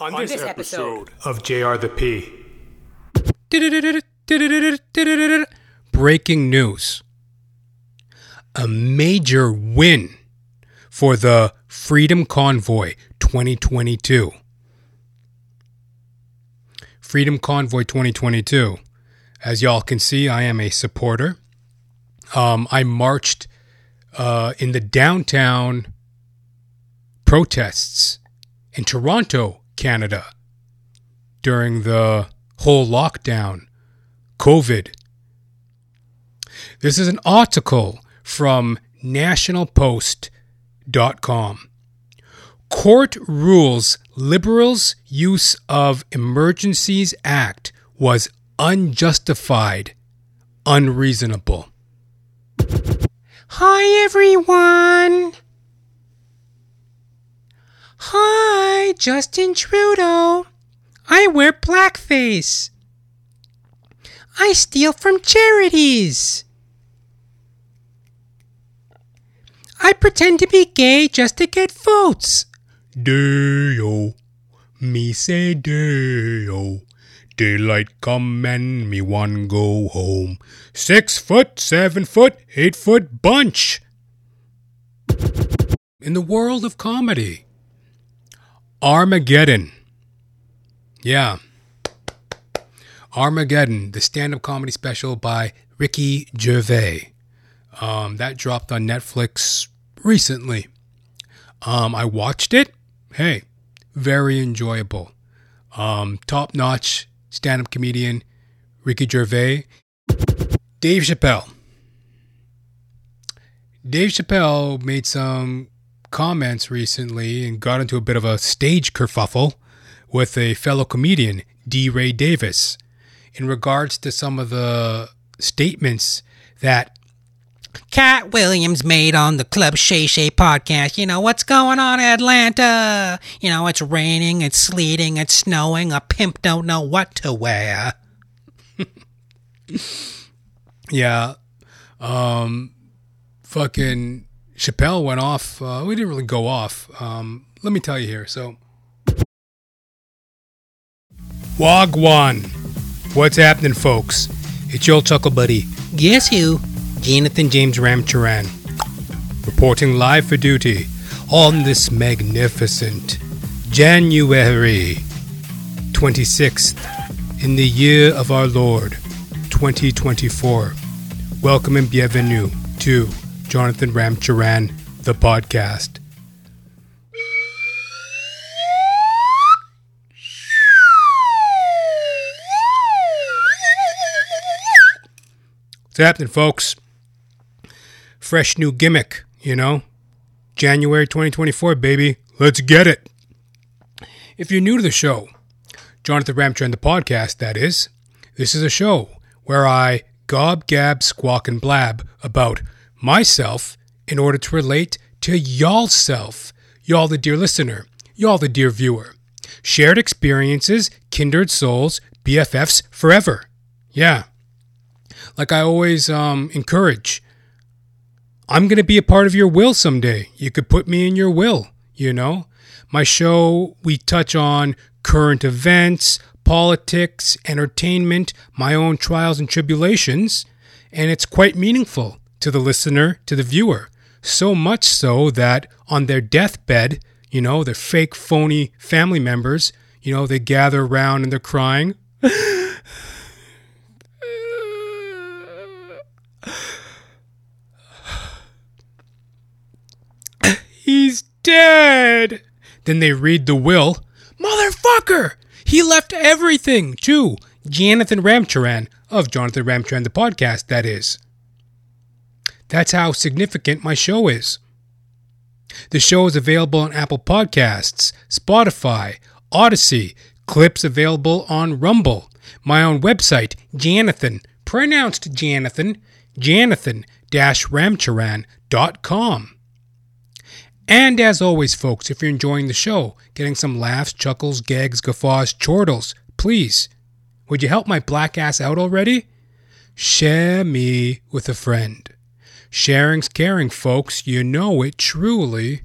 On, On this, this episode, episode of JR the P. Breaking news. A major win for the Freedom Convoy 2022. Freedom Convoy 2022. As y'all can see, I am a supporter. Um, I marched uh, in the downtown protests in Toronto, Canada, during the whole lockdown, COVID. This is an article from nationalpost.com. Court rules Liberals' use of Emergencies Act was unjustified, unreasonable. Hi, everyone. Hi, Justin Trudeau. I wear blackface. I steal from charities. I pretend to be gay just to get votes. Day-o, me say day-o. Daylight come and me one go home. Six foot, seven foot, eight foot bunch. In the world of comedy, Armageddon. Yeah. Armageddon, the stand up comedy special by Ricky Gervais. Um, that dropped on Netflix recently. Um, I watched it. Hey, very enjoyable. Um, Top notch stand up comedian Ricky Gervais. Dave Chappelle. Dave Chappelle made some comments recently and got into a bit of a stage kerfuffle with a fellow comedian, DeRay Davis, in regards to some of the statements that Katt Williams made on the Club Shay Shay podcast. You know, what's going on in Atlanta? You know, it's raining, it's sleeting, it's snowing. A pimp don't know what to wear. yeah. Um, fucking Chappelle went off. Uh, we didn't really go off. Um, let me tell you here. So, Wagwan. What's happening, folks? It's your chuckle buddy. Guess who? Jonathan James Ramcharan. Reporting live for duty on this magnificent January 26th in the year of our Lord 2024. Welcome and bienvenue to Jonathan Ramcharan, the podcast. What's happening, folks? Fresh new gimmick, you know? January 2024, baby. Let's get it. If you're new to the show, Jonathan Ramcharan, the podcast, that is, this is a show where I gob, gab, squawk, and blab about myself in order to relate to y'all self, y'all the dear listener, y'all the dear viewer. Shared experiences, kindred souls, BFFs forever. Yeah. Like I always um, encourage, I'm going to be a part of your will someday. You could put me in your will, you know? My show, we touch on current events, politics, entertainment, my own trials and tribulations, and it's quite meaningful to the listener, to the viewer. So much so that on their deathbed, you know, their fake, phony family members, you know, they gather around and they're crying. He's dead. Then they read the will. Motherfucker! He left everything to Jonathan Ramcharan of Jonathan Ramcharan, the podcast, that is. That's how significant my show is. The show is available on Apple Podcasts, Spotify, Odysee, clips available on Rumble, my own website, Jonathan, pronounced Jonathan, Jonathan-Ramcharan.com. And as always, folks, if you're enjoying the show, getting some laughs, chuckles, gags, guffaws, chortles, please, would you help my black ass out already? Share me with a friend. Sharing's caring, folks. You know it truly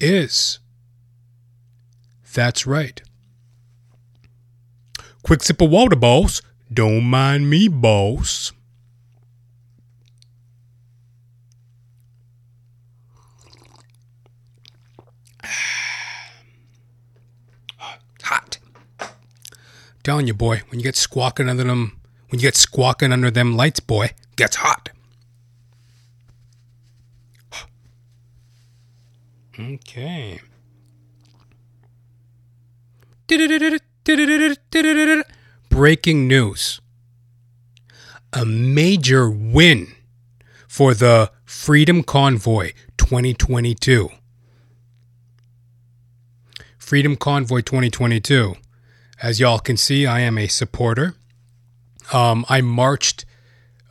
is. That's right. Quick sip of water, boss. Don't mind me, boss. Hot. Telling you, boy, when you get squawking under them, when you get squawking under them lights, boy, gets hot. Okay. Breaking news. A major win for the Freedom Convoy 2022. Freedom Convoy 2022. As y'all can see, I am a supporter. Um, I marched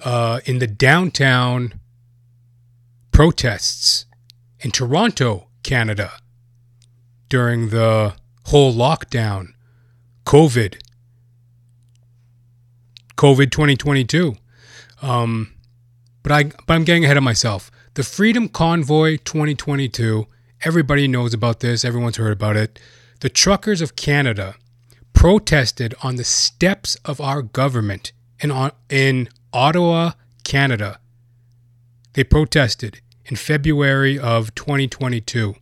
uh, in the downtown protests in Toronto, Canada, during the whole lockdown, COVID, COVID 2022. Um, but I, but I'm getting ahead of myself. The Freedom Convoy 2022. Everybody knows about this. Everyone's heard about it. The truckers of Canada protested on the steps of our government in in Ottawa, Canada. They protested in February of 2022.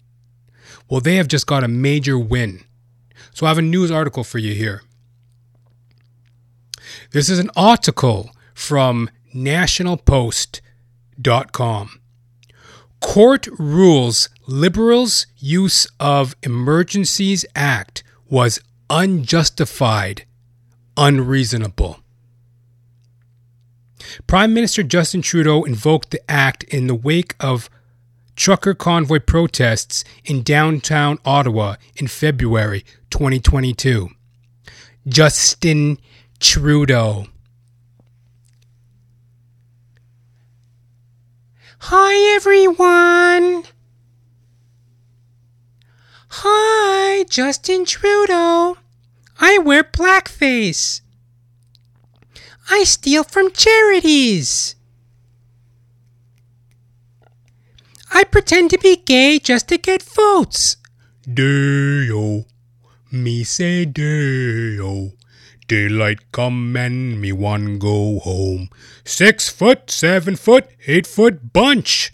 Well, they have just got a major win. So I have a news article for you here. This is an article from nationalpost.com. Court rules Liberals' use of Emergencies Act was unjustified, unreasonable. Prime Minister Justin Trudeau invoked the act in the wake of trucker convoy protests in downtown Ottawa in February 2022. Justin Trudeau. Hi, everyone. Hi, Justin Trudeau. I wear blackface. I steal from charities. I pretend to be gay just to get votes. Day-o, me say day-o. Daylight come and me one go home. Six foot, seven foot, eight foot bunch.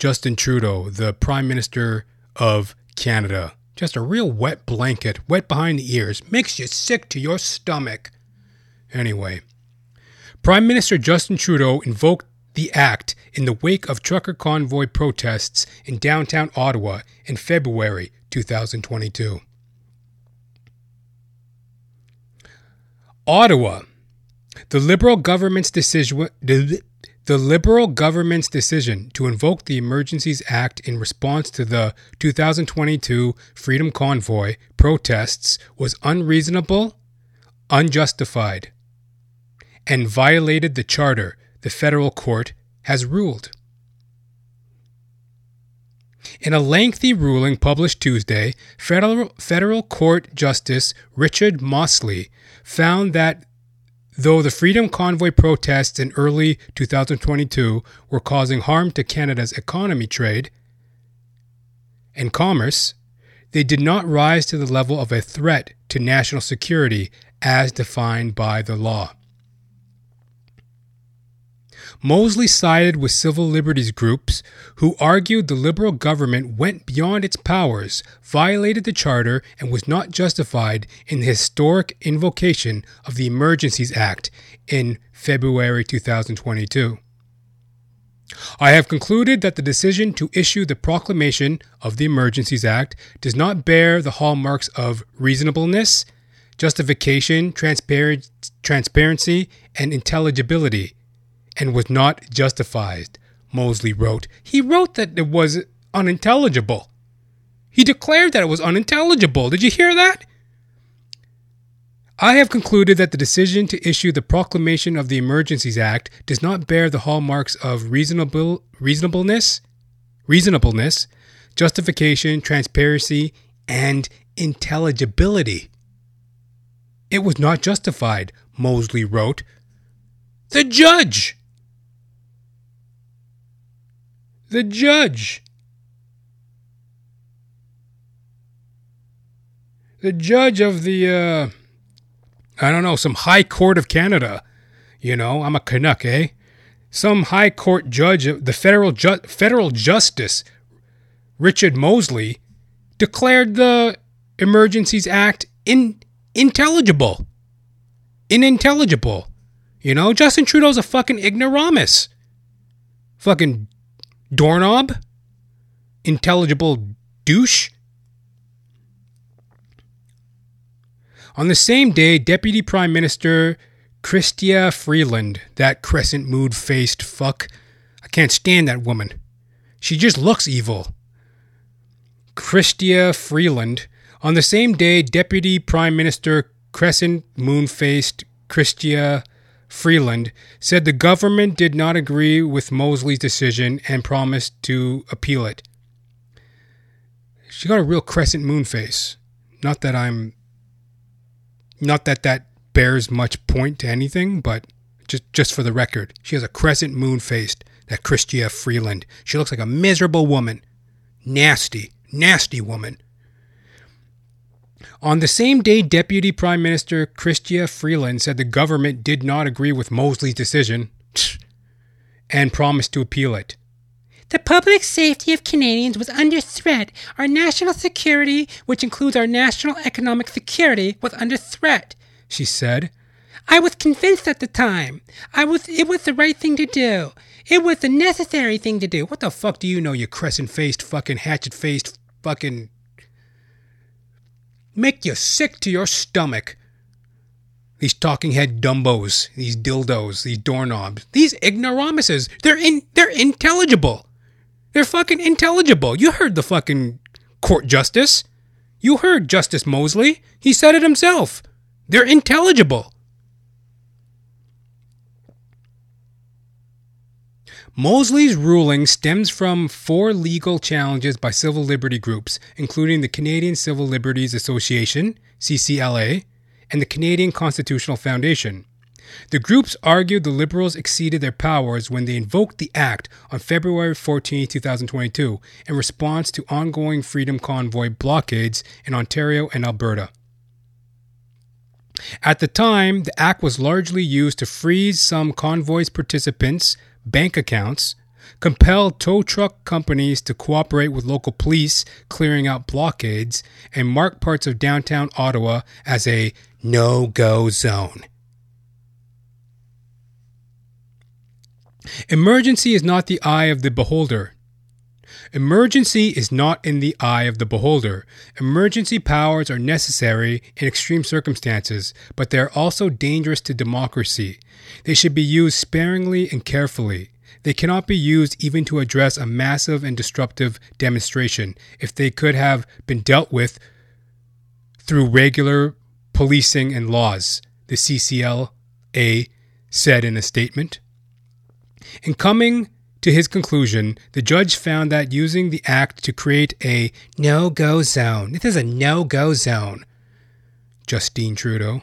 Justin Trudeau, the Prime Minister of Canada, just a real wet blanket, wet behind the ears, makes you sick to your stomach. Anyway, Prime Minister Justin Trudeau invoked the act in the wake of trucker convoy protests in downtown Ottawa in February 2022. Ottawa. The Liberal government's decision The liberal government's decision to invoke the Emergencies Act in response to the 2022 Freedom Convoy protests was unreasonable, unjustified, and violated the Charter, the federal court has ruled. In a lengthy ruling published Tuesday, federal, federal Court Justice Richard Mosley found that Though the Freedom Convoy protests in early 2022 were causing harm to Canada's economy, trade, and commerce, they did not rise to the level of a threat to national security as defined by the law. Mosley sided with civil liberties groups who argued the Liberal government went beyond its powers, violated the Charter, and was not justified in the historic invocation of the Emergencies Act in February 2022. I have concluded that the decision to issue the proclamation of the Emergencies Act does not bear the hallmarks of reasonableness, justification, transparency, and intelligibility and was not justified, Mosley wrote. He wrote that it was unintelligible. He declared that it was unintelligible. Did you hear that? I have concluded that the decision to issue the proclamation of the Emergencies Act does not bear the hallmarks of reasonable reasonableness, reasonableness, justification, transparency, and intelligibility. It was not justified, Mosley wrote. The judge the judge. the judge of the, uh, I don't know, some high court of Canada. You know, I'm a Canuck, eh? Some high court judge, of the federal ju- federal justice, Richard Mosley, declared the Emergencies Act in intelligible. Inintelligible. You know, Justin Trudeau's a fucking ignoramus. Fucking doorknob. Intelligible douche. On the same day, Deputy Prime Minister Chrystia Freeland, that crescent mood faced fuck. I can't stand that woman. She just looks evil. Chrystia Freeland. On the same day, Deputy Prime Minister Crescent Moon faced Chrystia Freeland said the government did not agree with Mosley's decision and promised to appeal it. She got a real crescent moon face. Not that I'm. Not that that bears much point to anything, but just just for the record, she has a crescent moon face. That Chrystia Freeland. She looks like a miserable woman. Nasty, nasty woman. On the same day, Deputy Prime Minister Chrystia Freeland said the government did not agree with Mosley's decision and promised to appeal it. The public safety of Canadians was under threat. Our national security, which includes our national economic security, was under threat, she said. I was convinced at the time. I was it was the right thing to do. It was the necessary thing to do. What the fuck do you know, you crescent faced, fucking hatchet faced, fucking make you sick to your stomach. These talking head dumbos, these dildos, these doorknobs, these ignoramuses, they're in they're intelligible. They're fucking intelligible. You heard the fucking court justice. You heard Justice Mosley. He said it himself. They're intelligible. Mosley's ruling stems from four legal challenges by civil liberty groups, including the Canadian Civil Liberties Association, CCLA, and the Canadian Constitutional Foundation. The groups argued the Liberals exceeded their powers when they invoked the Act on February 14, 2022, in response to ongoing Freedom Convoy blockades in Ontario and Alberta. At the time, the Act was largely used to freeze some convoys participants' bank accounts, compel tow truck companies to cooperate with local police clearing out blockades, and mark parts of downtown Ottawa as a no go zone. Emergency is not the eye of the beholder. Emergency is not in the eye of the beholder. Emergency powers are necessary in extreme circumstances, but they are also dangerous to democracy. They should be used sparingly and carefully. They cannot be used even to address a massive and disruptive demonstration if they could have been dealt with through regular policing and laws, the CCLA said in a statement. In coming to his conclusion, the judge found that using the act to create a no go zone, this is a no go zone, Justine Trudeau.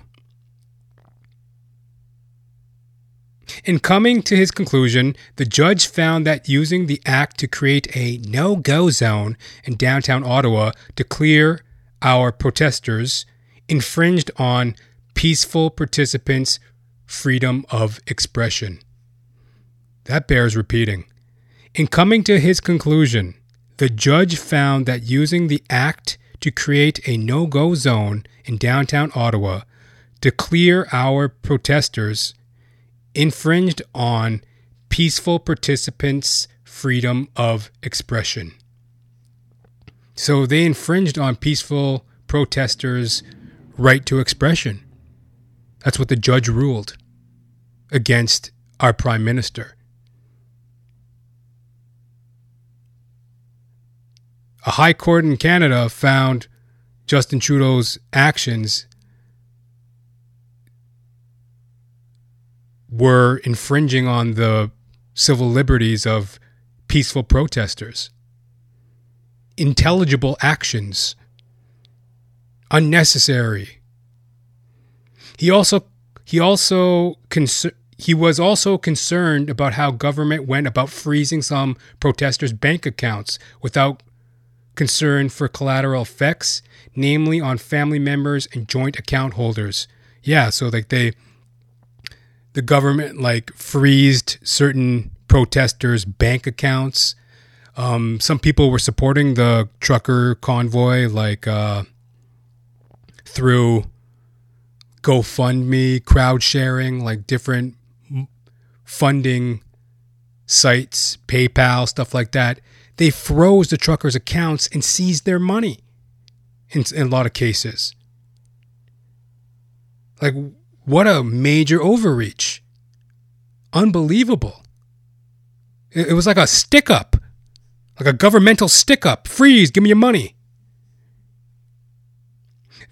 In coming to his conclusion, the judge found that using the act to create a no go zone in downtown Ottawa to clear our protesters infringed on peaceful participants' freedom of expression. That bears repeating. In coming to his conclusion, the judge found that using the act to create a no go zone in downtown Ottawa to clear our protesters infringed on peaceful participants' freedom of expression. So they infringed on peaceful protesters' right to expression. That's what the judge ruled against our prime minister. A high court in Canada found Justin Trudeau's actions were infringing on the civil liberties of peaceful protesters. Intelligible actions. Unnecessary. He also he also he was also concerned about how government went about freezing some protesters' bank accounts without concern for collateral effects, namely on family members and joint account holders. Yeah, so like they the government like freezed certain protesters' bank accounts. Um, some people were supporting the trucker convoy, like uh, through GoFundMe, crowd sharing, like different funding sites, PayPal, stuff like that. They froze the truckers' accounts and seized their money in, in a lot of cases. Like, what a major overreach. Unbelievable. It, it was like a stick up, like a governmental stick up. Freeze, give me your money.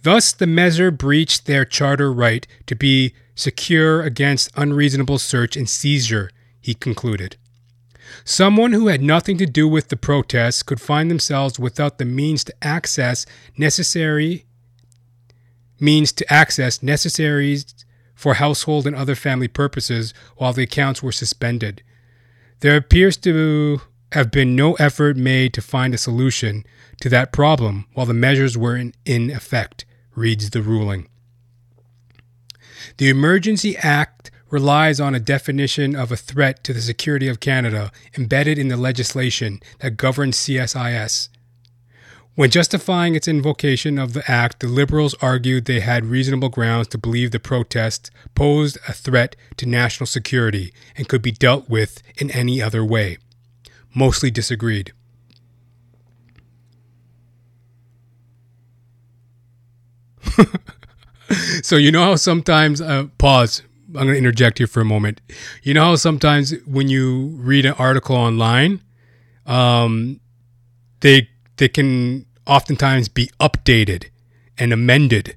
Thus, the measure breached their charter right to be secure against unreasonable search and seizure, he concluded. Someone who had nothing to do with the protests could find themselves without the means to access necessary means to access necessaries for household and other family purposes while the accounts were suspended. There appears to have been no effort made to find a solution to that problem while the measures were in, in effect, reads the ruling. The Emergency Act relies on a definition of a threat to the security of Canada embedded in the legislation that governs CSIS. When justifying its invocation of the act, the Liberals argued they had reasonable grounds to believe the protests posed a threat to national security and could be dealt with in any other way. Mosley disagreed. so, you know how sometimes, uh, pause, I'm going to interject here for a moment. You know how sometimes when you read an article online, um, they they can oftentimes be updated and amended.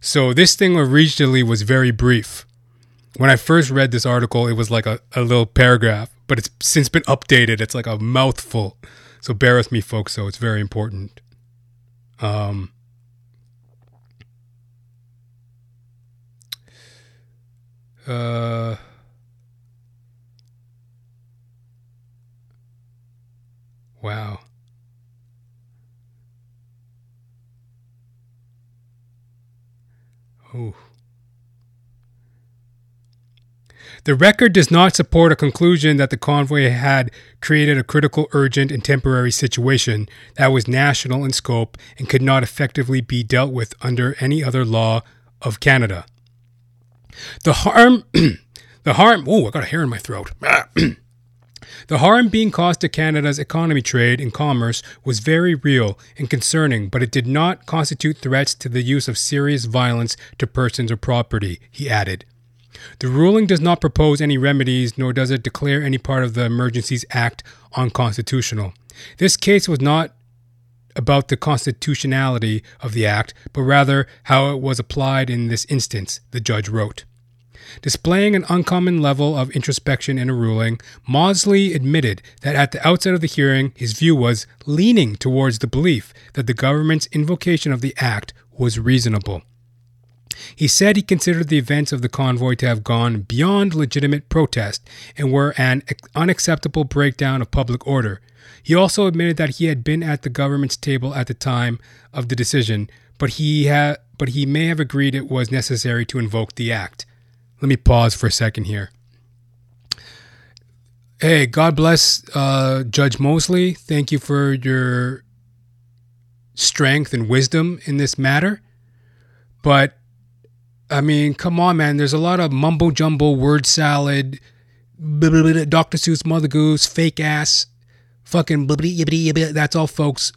So this thing originally was very brief. When I first read this article, it was like a, a little paragraph, but it's since been updated. It's like a mouthful. So bear with me, folks. So it's very important. Um, uh, wow. Ooh. The record does not support a conclusion that the convoy had created a critical, urgent, and temporary situation that was national in scope and could not effectively be dealt with under any other law of Canada. The harm, the harm, oh, I got a hair in my throat. The harm being caused to Canada's economy, trade, and commerce was very real and concerning, but it did not constitute threats to the use of serious violence to persons or property, he added. The ruling does not propose any remedies, nor does it declare any part of the Emergencies Act unconstitutional. This case was not about the constitutionality of the act, but rather how it was applied in this instance, the judge wrote. Displaying an uncommon level of introspection in a ruling, Mosley admitted that at the outset of the hearing, his view was leaning towards the belief that the government's invocation of the act was reasonable. He said he considered the events of the convoy to have gone beyond legitimate protest and were an unacceptable breakdown of public order. He also admitted that he had been at the government's table at the time of the decision, but he ha- but he may have agreed it was necessary to invoke the act. Let me pause for a second here. Hey, God bless uh, Judge Mosley. Thank you for your strength and wisdom in this matter. But, I mean, come on, man. There's a lot of mumbo jumbo, word salad, Dr. Seuss, Mother Goose, fake ass, fucking that's all, folks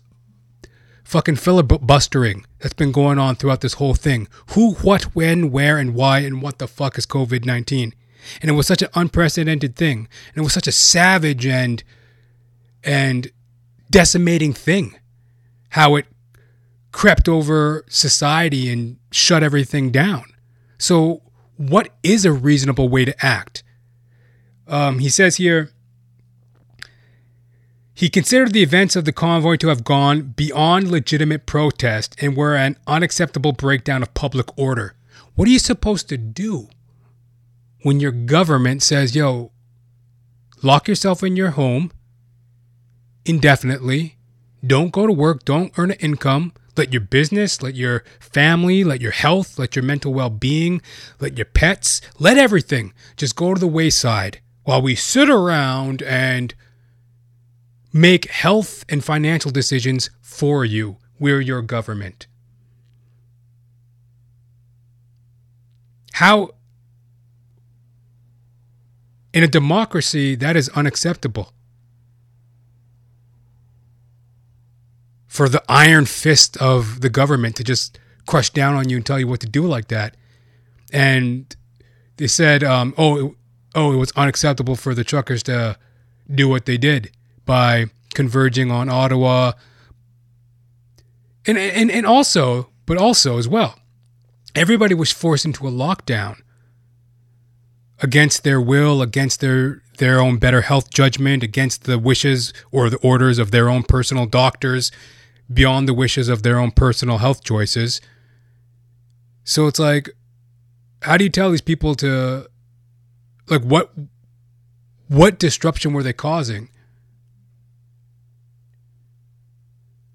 fucking filibustering that's been going on throughout this whole thing. Who, what, when, where, and why, and what the fuck is COVID 19? And it was such an unprecedented thing. And it was such a savage and and decimating thing. How it crept over society and shut everything down. So, what is a reasonable way to act? Um, he says here he considered the events of the convoy to have gone beyond legitimate protest and were an unacceptable breakdown of public order. What are you supposed to do when your government says, yo, lock yourself in your home indefinitely, Don't go to work. Don't earn an income. Let your business, let your family, let your health, let your mental well being, let your pets, let everything just go to the wayside while we sit around and make health and financial decisions for you. We're your government. How, in a democracy, that is unacceptable. For the iron fist of the government to just crush down on you and tell you what to do like that. And they said, um, oh, it, oh, it was unacceptable for the truckers to do what they did by converging on Ottawa. And, and, and also, but also as well, everybody was forced into a lockdown against their will, against their their own better health judgment, against the wishes or the orders of their own personal doctors, beyond the wishes of their own personal health choices. So it's like, how do you tell these people to, like, what, what disruption were they causing?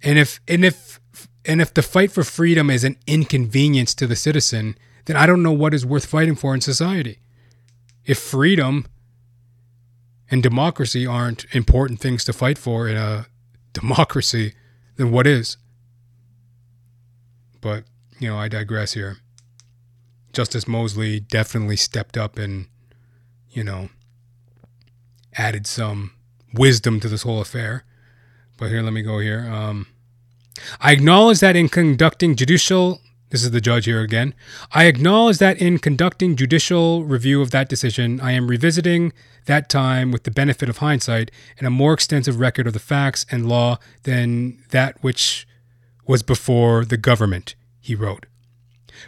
And if and if and if the fight for freedom is an inconvenience to the citizen, then I don't know what is worth fighting for in society. If freedom and democracy aren't important things to fight for in a democracy, then what is? But, you know, I digress here. Justice Mosley definitely stepped up and, you know, added some wisdom to this whole affair. But here, let me go here. Um, I acknowledge that in conducting judicial, this is the judge here again. I acknowledge that in conducting judicial review of that decision, I am revisiting that time with the benefit of hindsight and a more extensive record of the facts and law than that which was before the government, he wrote.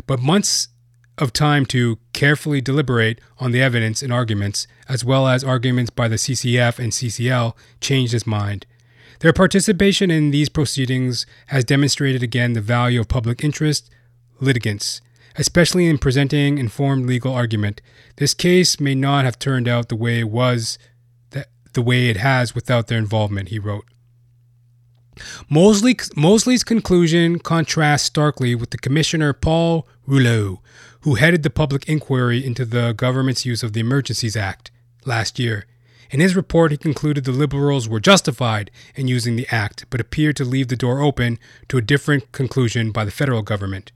But months of time to carefully deliberate on the evidence and arguments, as well as arguments by the CCF and CCL, changed his mind. Their participation in these proceedings has demonstrated again the value of public interest litigants, especially in presenting informed legal argument. This case may not have turned out the way it was the way it has without their involvement, he wrote. Mosley, Mosley's conclusion contrasts starkly with the Commissioner Paul Rouleau, who headed the public inquiry into the government's use of the Emergencies Act last year. In his report, he concluded the Liberals were justified in using the act, but appeared to leave the door open to a different conclusion by the federal government.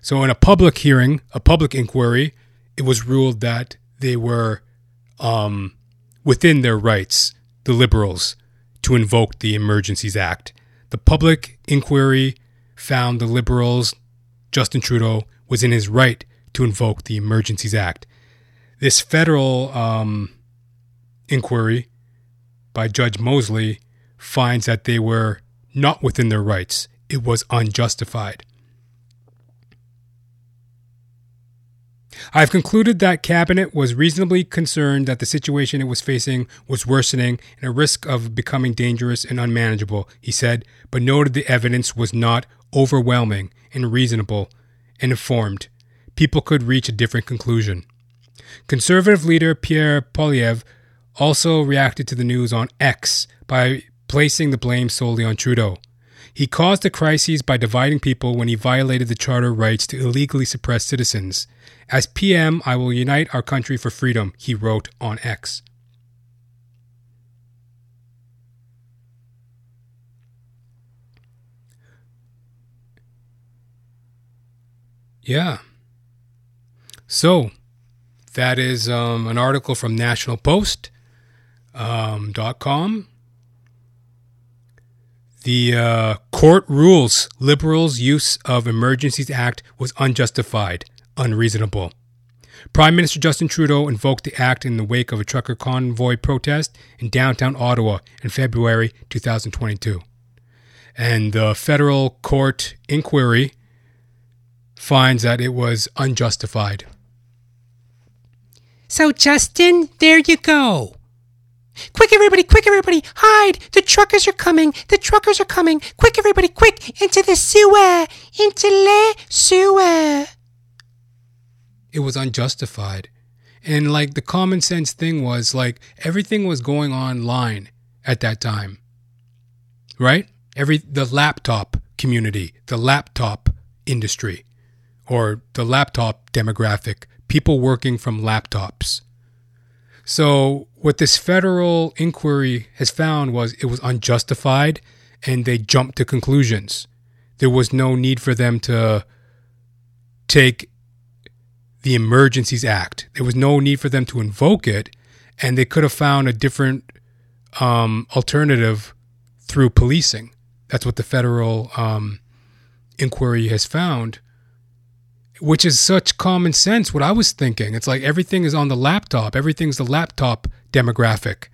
So, in a public hearing, a public inquiry, it was ruled that they were um, within their rights, the Liberals, to invoke the Emergencies Act. The public inquiry found the Liberals, Justin Trudeau, was in his right to invoke the Emergencies Act. This federal um, inquiry by Judge Mosley finds that they were not within their rights. It was unjustified. I have concluded that Cabinet was reasonably concerned that the situation it was facing was worsening and a risk of becoming dangerous and unmanageable, he said, but noted the evidence was not overwhelming and reasonable and informed, people could reach a different conclusion. Conservative leader Pierre Poilievre also reacted to the news on X by placing the blame solely on Trudeau. He caused the crises by dividing people when he violated the charter rights to illegally suppress citizens. As PM, I will unite our country for freedom, he wrote on X. Yeah. So, that is um, an article from nationalpost.com. Um, the uh, court rules Liberals' use of Emergencies Act was unjustified, unreasonable. Prime Minister Justin Trudeau invoked the act in the wake of a trucker convoy protest in downtown Ottawa in February 2022. And the federal court inquiry finds that it was unjustified. So, Justin, there you go. Quick, everybody, quick, everybody, hide! The truckers are coming! The truckers are coming! Quick, everybody, quick! Into the sewer! Into the sewer! It was unjustified. And like the common sense thing was like everything was going online at that time. Right? Every the laptop community, the laptop industry or the laptop demographic, people working from laptops. So what this federal inquiry has found was it was unjustified and they jumped to conclusions. There was no need for them to take the Emergencies Act. There was no need for them to invoke it, and they could have found a different um, alternative through policing. That's what the federal um, inquiry has found, which is such common sense. What I was thinking, it's like everything is on the laptop, everything's the laptop demographic,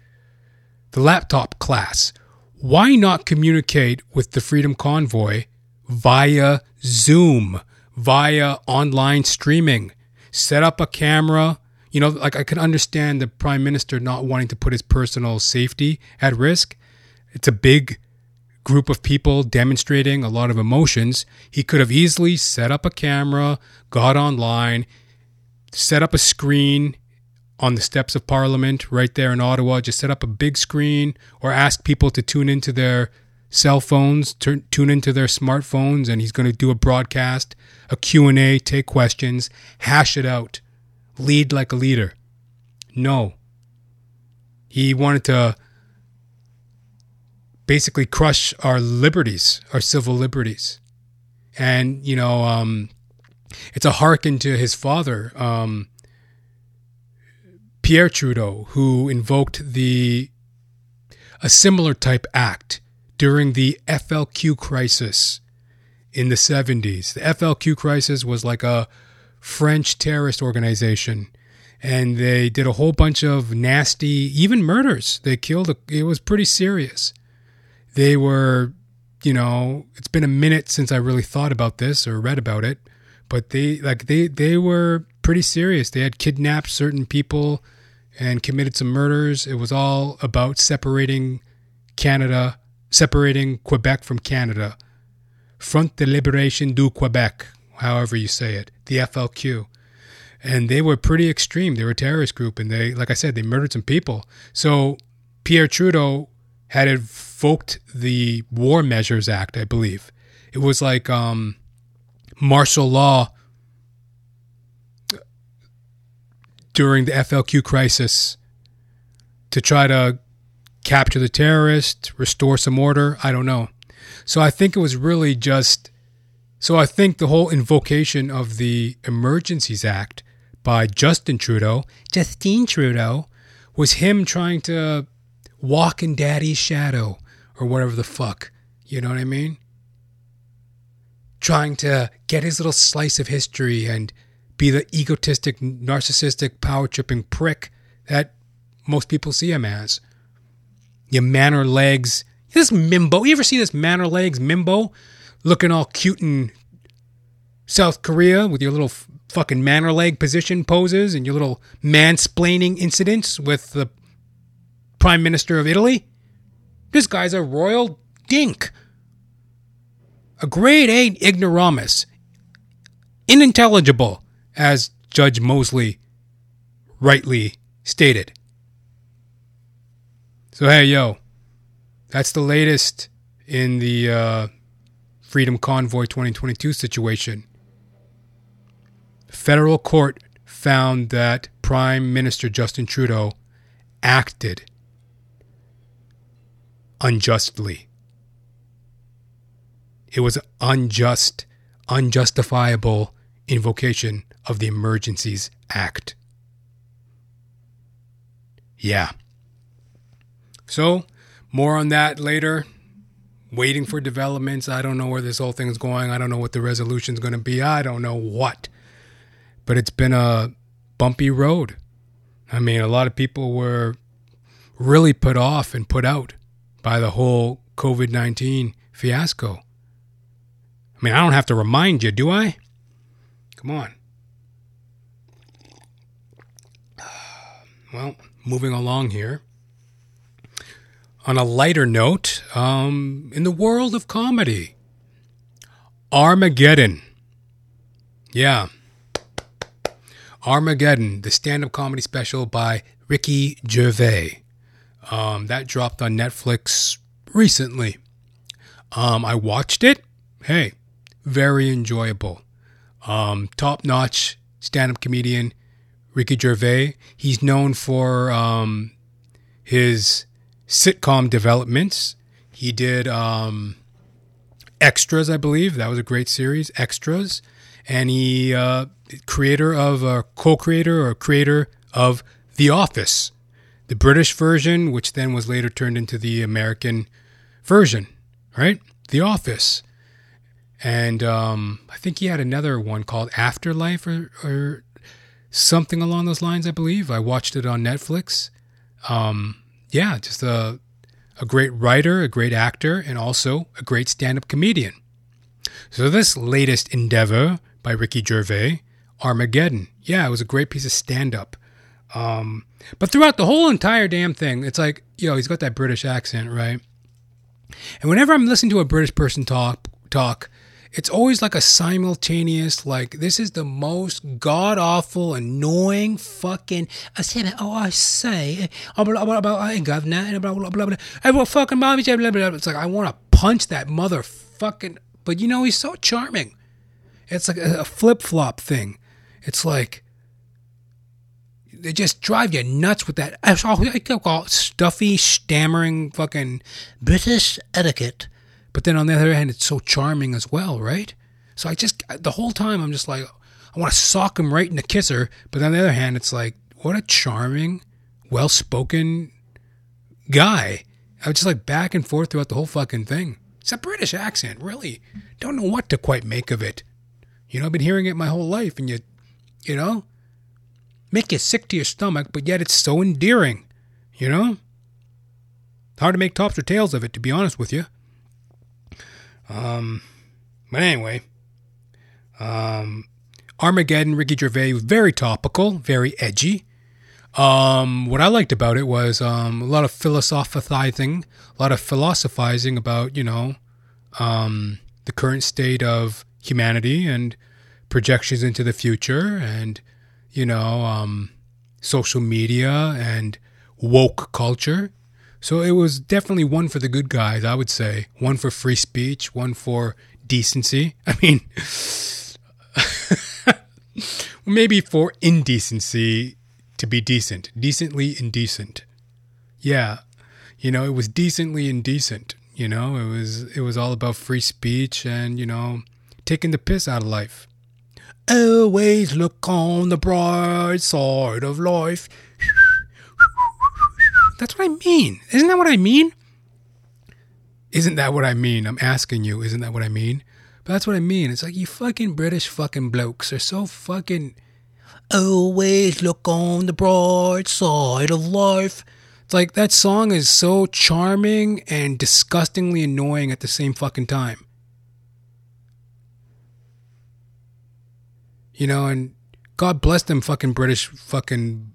the laptop class. Why not communicate with the Freedom Convoy via Zoom, via online streaming? Set up a camera. You know, like I can understand the prime minister not wanting to put his personal safety at risk. It's a big group of people demonstrating a lot of emotions. He could have easily set up a camera, got online, set up a screen on the steps of Parliament right there in Ottawa. Just set up a big screen or ask people to tune into their cell phones, tune into their smartphones, and he's going to do a broadcast, a Q&A, take questions, hash it out, lead like a leader. No. He wanted to basically crush our liberties, our civil liberties. And, you know, um, it's a hearken to his father, um, Pierre Trudeau, who invoked the a similar type act during the FLQ crisis in the 70s. The FLQ crisis was like a French terrorist organization and they did a whole bunch of nasty even murders. They killed a, it was pretty serious. They were, you know, it's been a minute since I really thought about this or read about it, but they like they they were pretty serious. They had kidnapped certain people and committed some murders. It was all about separating Canada separating Quebec from Canada. Front de Liberation du Quebec, however you say it, the FLQ. And they were pretty extreme. They were a terrorist group, and they, like I said, they murdered some people. So Pierre Trudeau had invoked the War Measures Act, I believe. It was like um, martial law during the FLQ crisis to try to capture the terrorist, restore some order. I don't know. So I think it was really just. So I think the whole invocation of the Emergencies Act by Justin Trudeau, Justine Trudeau, was him trying to walk in daddy's shadow or whatever the fuck. You know what I mean? Trying to get his little slice of history and be the egotistic, narcissistic, power tripping prick that most people see him as your manor legs. This Mimbo, you ever see this manor legs Mimbo looking all cute in South Korea with your little fucking manor leg position poses and your little mansplaining incidents with the Prime Minister of Italy? This guy's a royal dink. A grade A ignoramus. Unintelligible, as Judge Mosley rightly stated. So, hey, yo, that's the latest in the uh, Freedom Convoy 2022 situation. Federal court found that Prime Minister Justin Trudeau acted unjustly. It was unjust, unjustifiable invocation of the Emergencies Act. Yeah. So, more on that later. Waiting for developments. I don't know where this whole thing is going. I don't know what the resolution is going to be. I don't know what. But it's been a bumpy road. I mean, a lot of people were really put off and put out by the whole COVID 19 fiasco. I mean, I don't have to remind you, do I? Come on. Well, moving along here on a lighter note, um, in the world of comedy, Armageddon. Yeah. Armageddon, the stand-up comedy special by Ricky Gervais. Um, that dropped on Netflix recently. Um, I watched it. Hey, very enjoyable. Um, top notch stand up comedian Ricky Gervais. He's known for um, his sitcom developments. He did um, Extras, I believe. That was a great series, Extras. And he, uh, creator of, uh, co creator or creator of The Office, the British version, which then was later turned into the American version, right? The Office. And um, I think he had another one called Afterlife or, or something along those lines, I believe. I watched it on Netflix. Um, yeah, just a, a great writer, a great actor, and also a great stand up comedian. So, this latest endeavor by Ricky Gervais, Armageddon, yeah, it was a great piece of stand up. Um, but throughout the whole entire damn thing, it's like, yo, he's got that British accent, right? And whenever I'm listening to a British person talk, talk, it's always like a simultaneous, like, this is the most god awful, annoying fucking. I that, oh, I say, oh, blah, blah, blah, I ain't governor, and blah, blah, blah, blah. Fucking mommy, blah, blah, blah. It's like, I want to punch that motherfucking. But you know, he's so charming. It's like a, a flip flop thing. It's like, they just drive you nuts with that I call it stuffy, stammering fucking British etiquette. But then on the other hand, it's so charming as well, right? So I just, the whole time, I'm just like, I want to sock him right in the kisser. But on the other hand, it's like, what a charming, well spoken guy. I was just like back and forth throughout the whole fucking thing. It's a British accent, really. Don't know what to quite make of it. You know, I've been hearing it my whole life, and you, you know, make you sick to your stomach, but yet it's so endearing. You know? Hard to make tops or tails of it, to be honest with you. Um, but anyway, um, Armageddon, Ricky Gervais, very topical, very edgy. Um, what I liked about it was um, a lot of philosophizing, a lot of philosophizing about, you know, um, the current state of humanity and projections into the future and you know, um, social media and woke culture. So it was definitely one for the good guys, I would say. One for free speech, one for decency. I mean, maybe for indecency to be decent, decently indecent. Yeah, you know, it was decently indecent. You know, it was it was all about free speech and you know taking the piss out of life. Always look on the bright side of life. That's what I mean. Isn't that what I mean? Isn't that what I mean? I'm asking you, isn't that what I mean? But that's what I mean. It's like you fucking British fucking blokes are so fucking. Always look on the bright side of life. It's like that song is so charming and disgustingly annoying at the same fucking time. You know, and God bless them fucking British fucking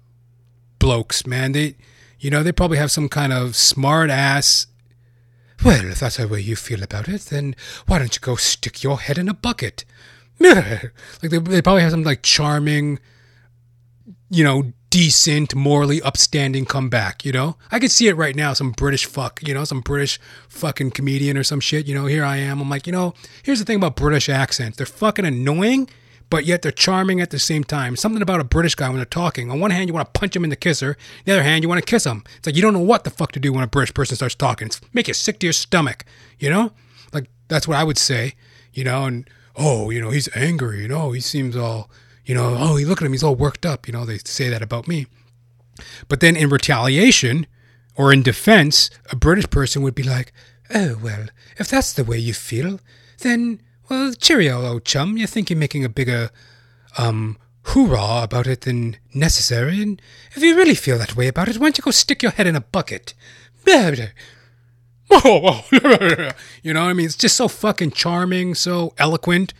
blokes, man. They, you know, they probably have some kind of smart ass. Well, if that's the way you feel about it, then why don't you go stick your head in a bucket? like they, they probably have some like charming, you know, decent, morally upstanding comeback, you know? I could see it right now, some British fuck, you know, some British fucking comedian or some shit, you know, here I am. I'm like, you know, here's the thing about British accents. They're fucking annoying but yet they're charming at the same time. Something about a British guy when they're talking. On one hand, you want to punch him in the kisser. The other hand, you want to kiss him. It's like you don't know what the fuck to do when a British person starts talking. It's make you sick to your stomach. You know, like that's what I would say. You know, and oh, you know, he's angry. You know, he seems all, you know, oh, you look at him, he's all worked up. You know, they say that about me. But then in retaliation or in defense, a British person would be like, oh well, if that's the way you feel, then well, cheerio, old chum. You think you're making a bigger, um, hoorah about it than necessary, and if you really feel that way about it, why don't you go stick your head in a bucket? you know, what I mean, it's just so fucking charming, so eloquent.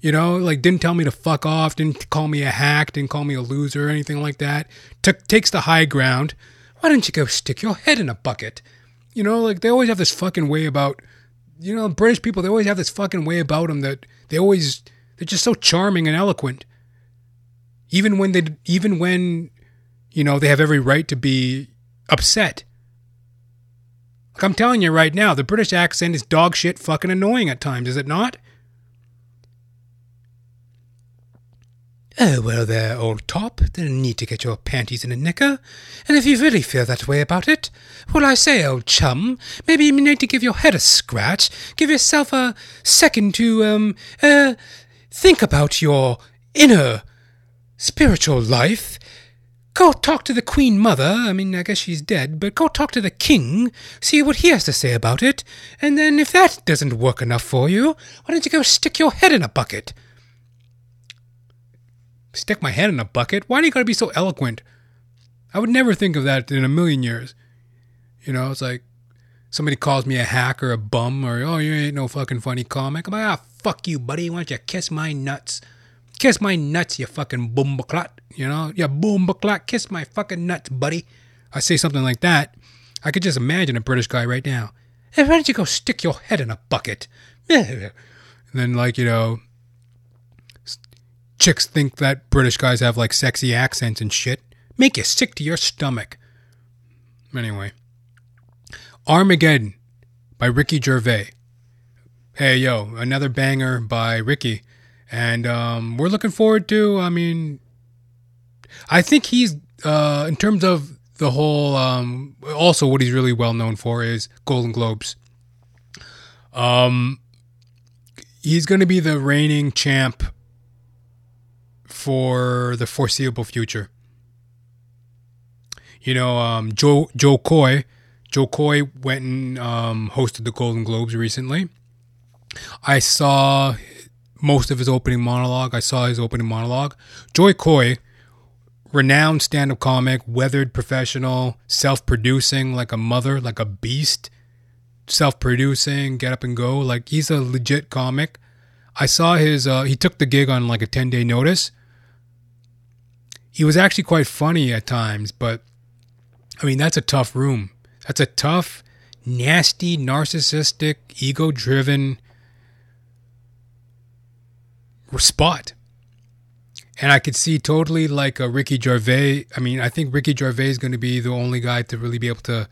You know, like didn't tell me to fuck off, didn't call me a hack, didn't call me a loser or anything like that. Took takes the high ground. Why don't you go stick your head in a bucket? You know, like they always have this fucking way about you know, British people, they always have this fucking way about them that they always, they're just so charming and eloquent. even when they even when you know they have every right to be upset. Like I'm telling you right now, the British accent is dog shit fucking annoying at times, is it not? Oh, well, there, old top. No need to get your panties in a knicker. And if you really feel that way about it, well, I say, old chum, maybe you need to give your head a scratch. Give yourself a second to, um, uh, think about your inner spiritual life. Go talk to the Queen Mother. I mean, I guess she's dead, but go talk to the King, see what he has to say about it. And then, if that doesn't work enough for you, why don't you go stick your head in a bucket? Stick my head in a bucket? Why do you gotta be so eloquent? I would never think of that in a million years. You know, it's like somebody calls me a hack or a bum or, oh, you ain't no fucking funny comic. I'm like, ah, fuck you, buddy. Why don't you kiss my nuts? Kiss my nuts, you fucking boombaclot. You know, you boombaclot. Kiss my fucking nuts, buddy. I say something like that. I could just imagine a British guy right now. Hey, why don't you go stick your head in a bucket? And then, like, you know, chicks think that British guys have like sexy accents and shit. Make you sick to your stomach. Anyway, Armageddon by Ricky Gervais. Hey yo, another banger by Ricky, and um, we're looking forward to. I mean, I think he's uh, in terms of the whole. Um, also, what he's really well known for is Golden Globes. Um, he's going to be the reigning champ for the foreseeable future. You know, um, Joe Jo Koy, Jo Koy went and um, hosted the Golden Globes recently. I saw most of his opening monologue. I saw his opening monologue. Jo Koy, renowned stand-up comic, weathered professional, self-producing like a mother, like a beast, self-producing, get up and go. Like he's a legit comic. I saw his. Uh, he took the gig on like a ten-day notice he was actually quite funny at times, but I mean, that's a tough room. That's a tough, nasty, narcissistic, ego driven spot. And I could see totally like a Ricky Gervais. I mean, I think Ricky Gervais is going to be the only guy to really be able to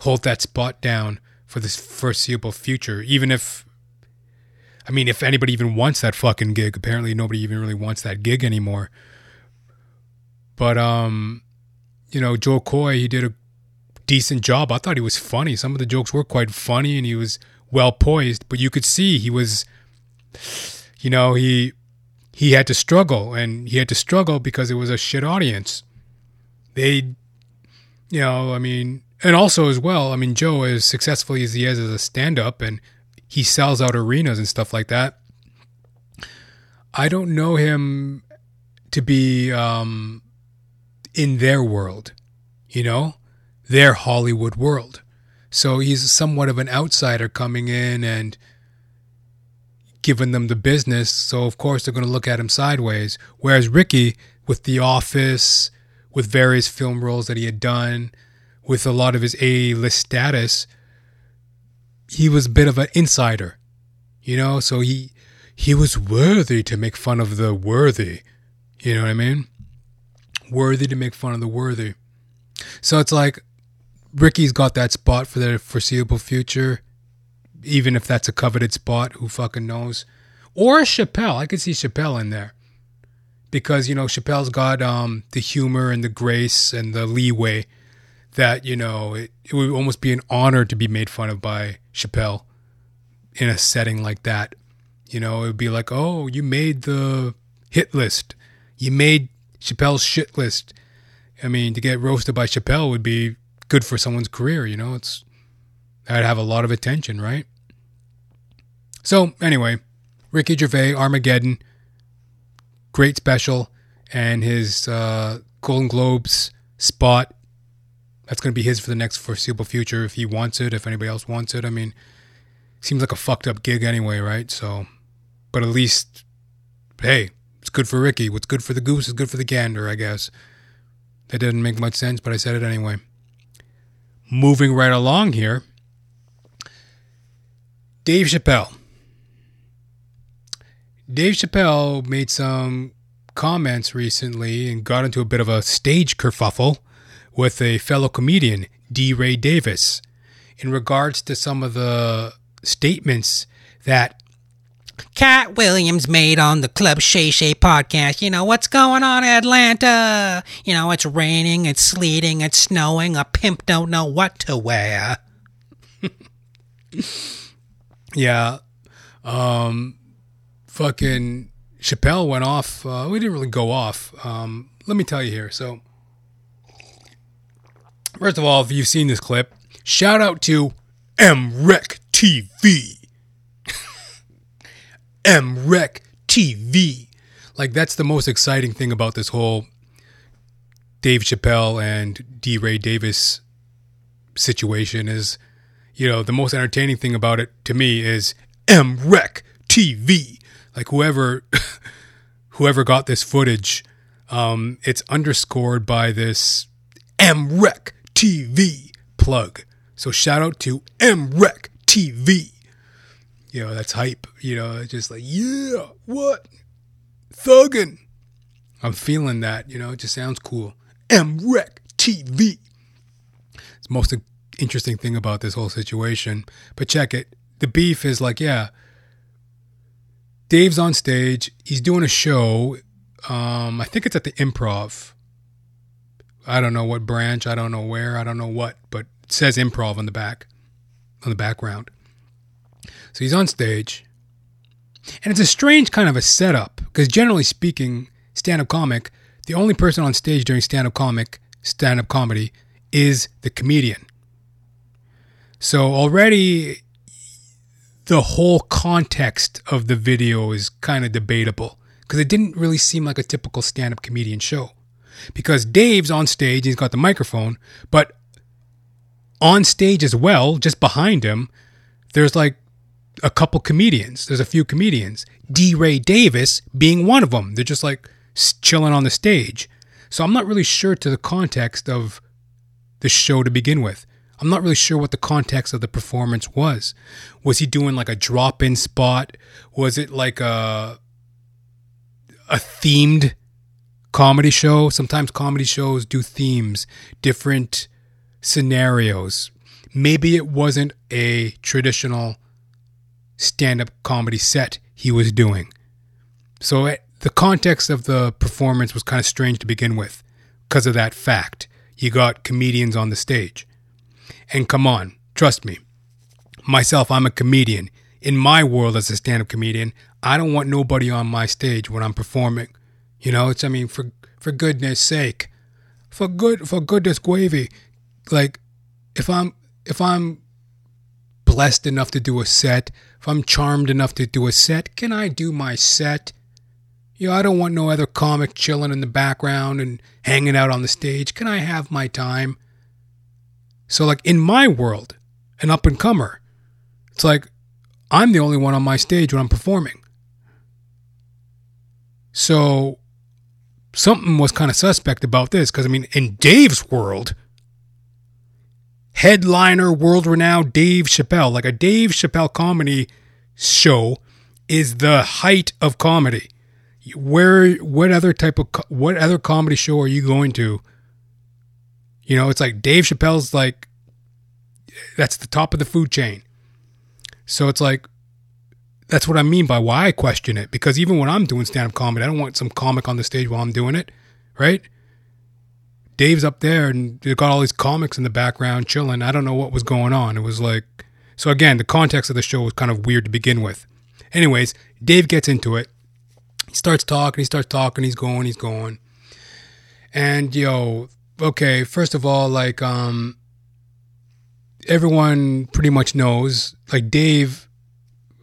hold that spot down for this foreseeable future. Even if, I mean, if anybody even wants that fucking gig, apparently nobody even really wants that gig anymore. But um, you know, Jo Koy, he did a decent job. I thought he was funny. Some of the jokes were quite funny, and he was well poised. But you could see he was, you know, he he had to struggle, and he had to struggle because it was a shit audience. They, you know, I mean, and also as well, I mean, Joe, as successfully as he is as a stand-up, and he sells out arenas and stuff like that. I don't know him to be um, in their world, you know, their Hollywood world. So he's somewhat of an outsider coming in and giving them the business. So, of course, they're going to look at him sideways. Whereas Ricky, with The Office, with various film roles that he had done, with a lot of his A list status, he was a bit of an insider, you know, so he he was worthy to make fun of the worthy. You know what I mean? Worthy to make fun of the worthy. So it's like Ricky's got that spot for the foreseeable future, even if that's a coveted spot. Who fucking knows? Or Chappelle. I could see Chappelle in there because you know Chappelle's got um, the humor and the grace and the leeway that you know it, it would almost be an honor to be made fun of by Chappelle in a setting like that. You know, it would be like, oh, you made the hit list. You made Chappelle's shit list. I mean, to get roasted by Chappelle would be good for someone's career, you know? It's that'd have a lot of attention, right? So, anyway, Ricky Gervais, Armageddon, great special, and his uh, Golden Globes spot. That's going to be his for the next foreseeable future if he wants it, if anybody else wants it. I mean, seems like a fucked up gig anyway, right? So, but at least, hey, it's good for Ricky. What's good for the goose is good for the gander, I guess. That didn't make much sense, but I said it anyway. Moving right along here, Dave Chappelle. Dave Chappelle made some comments recently and got into a bit of a stage kerfuffle with a fellow comedian, DeRay Davis, in regards to some of the statements that Katt Williams made on the Club Shay Shay podcast. You know, what's going on Atlanta? You know, it's raining, it's sleeting, it's snowing. A pimp don't know what to wear. yeah, um, fucking Chappelle went off. Uh, we didn't really go off. Um, let me tell you here. So, first of all, if you've seen this clip, shout out to MREC TV. MREC TV. Like, that's the most exciting thing about this whole Dave Chappelle and DeRay Davis situation is, you know, the most entertaining thing about it to me is MREC TV. Like, whoever. whoever got this footage, um, it's underscored by this MREC TV plug. So shout out to MREC TV. You know, that's hype. You know, just like, yeah, what? Thuggin'. I'm feeling that, you know, it just sounds cool. MREC TV. It's the most interesting thing about this whole situation. But check it. The beef is like, yeah, Dave's on stage. He's doing a show. Um, I think it's at the Improv. I don't know what branch. I don't know where. I don't know what, but it says Improv on the back, on the background. So he's on stage, and it's a strange kind of a setup because generally speaking, stand-up comic, the only person on stage during stand-up comic, stand-up comedy, is the comedian. So already the whole context of the video is kind of debatable because it didn't really seem like a typical stand up comedian show. Because Dave's on stage, he's got the microphone, but on stage as well, just behind him, there's like a couple comedians. There's a few comedians. DeRay Davis being one of them. They're just like chilling on the stage. So I'm not really sure to the context of the show to begin with. I'm not really sure what the context of the performance was. Was he doing like a drop in spot? Was it like a a themed comedy show? Sometimes comedy shows do themes, different scenarios. Maybe it wasn't a traditional stand up comedy set he was doing. So it, the context of the performance was kind of strange to begin with because of that fact. You got comedians on the stage. And come on, trust me. Myself, I'm a comedian. In my world as a stand up comedian, I don't want nobody on my stage when I'm performing. You know, it's I mean for for goodness sake. For good for goodness gravy. Like if I'm if I'm blessed enough to do a set, if I'm charmed enough to do a set, can I do my set? You know, I don't want no other comic chilling in the background and hanging out on the stage. Can I have my time? So, like in my world, an up and comer, it's like I'm the only one on my stage when I'm performing. So, something was kind of suspect about this because, I mean, in Dave's world, headliner, world renowned Dave Chappelle, like a Dave Chappelle comedy show, is the height of comedy. Where, what other type of, what other comedy show are you going to you know, it's like Dave Chappelle's like that's the top of the food chain. So it's like that's what I mean by why I question it because even when I'm doing stand up comedy, I don't want some comic on the stage while I'm doing it, right? Dave's up there and they got all these comics in the background chilling. I don't know what was going on. It was like so again, the context of the show was kind of weird to begin with. Anyways, Dave gets into it. He starts talking, he starts talking, he's going, he's going. And yo, okay, first of all, like um everyone pretty much knows, like Dave,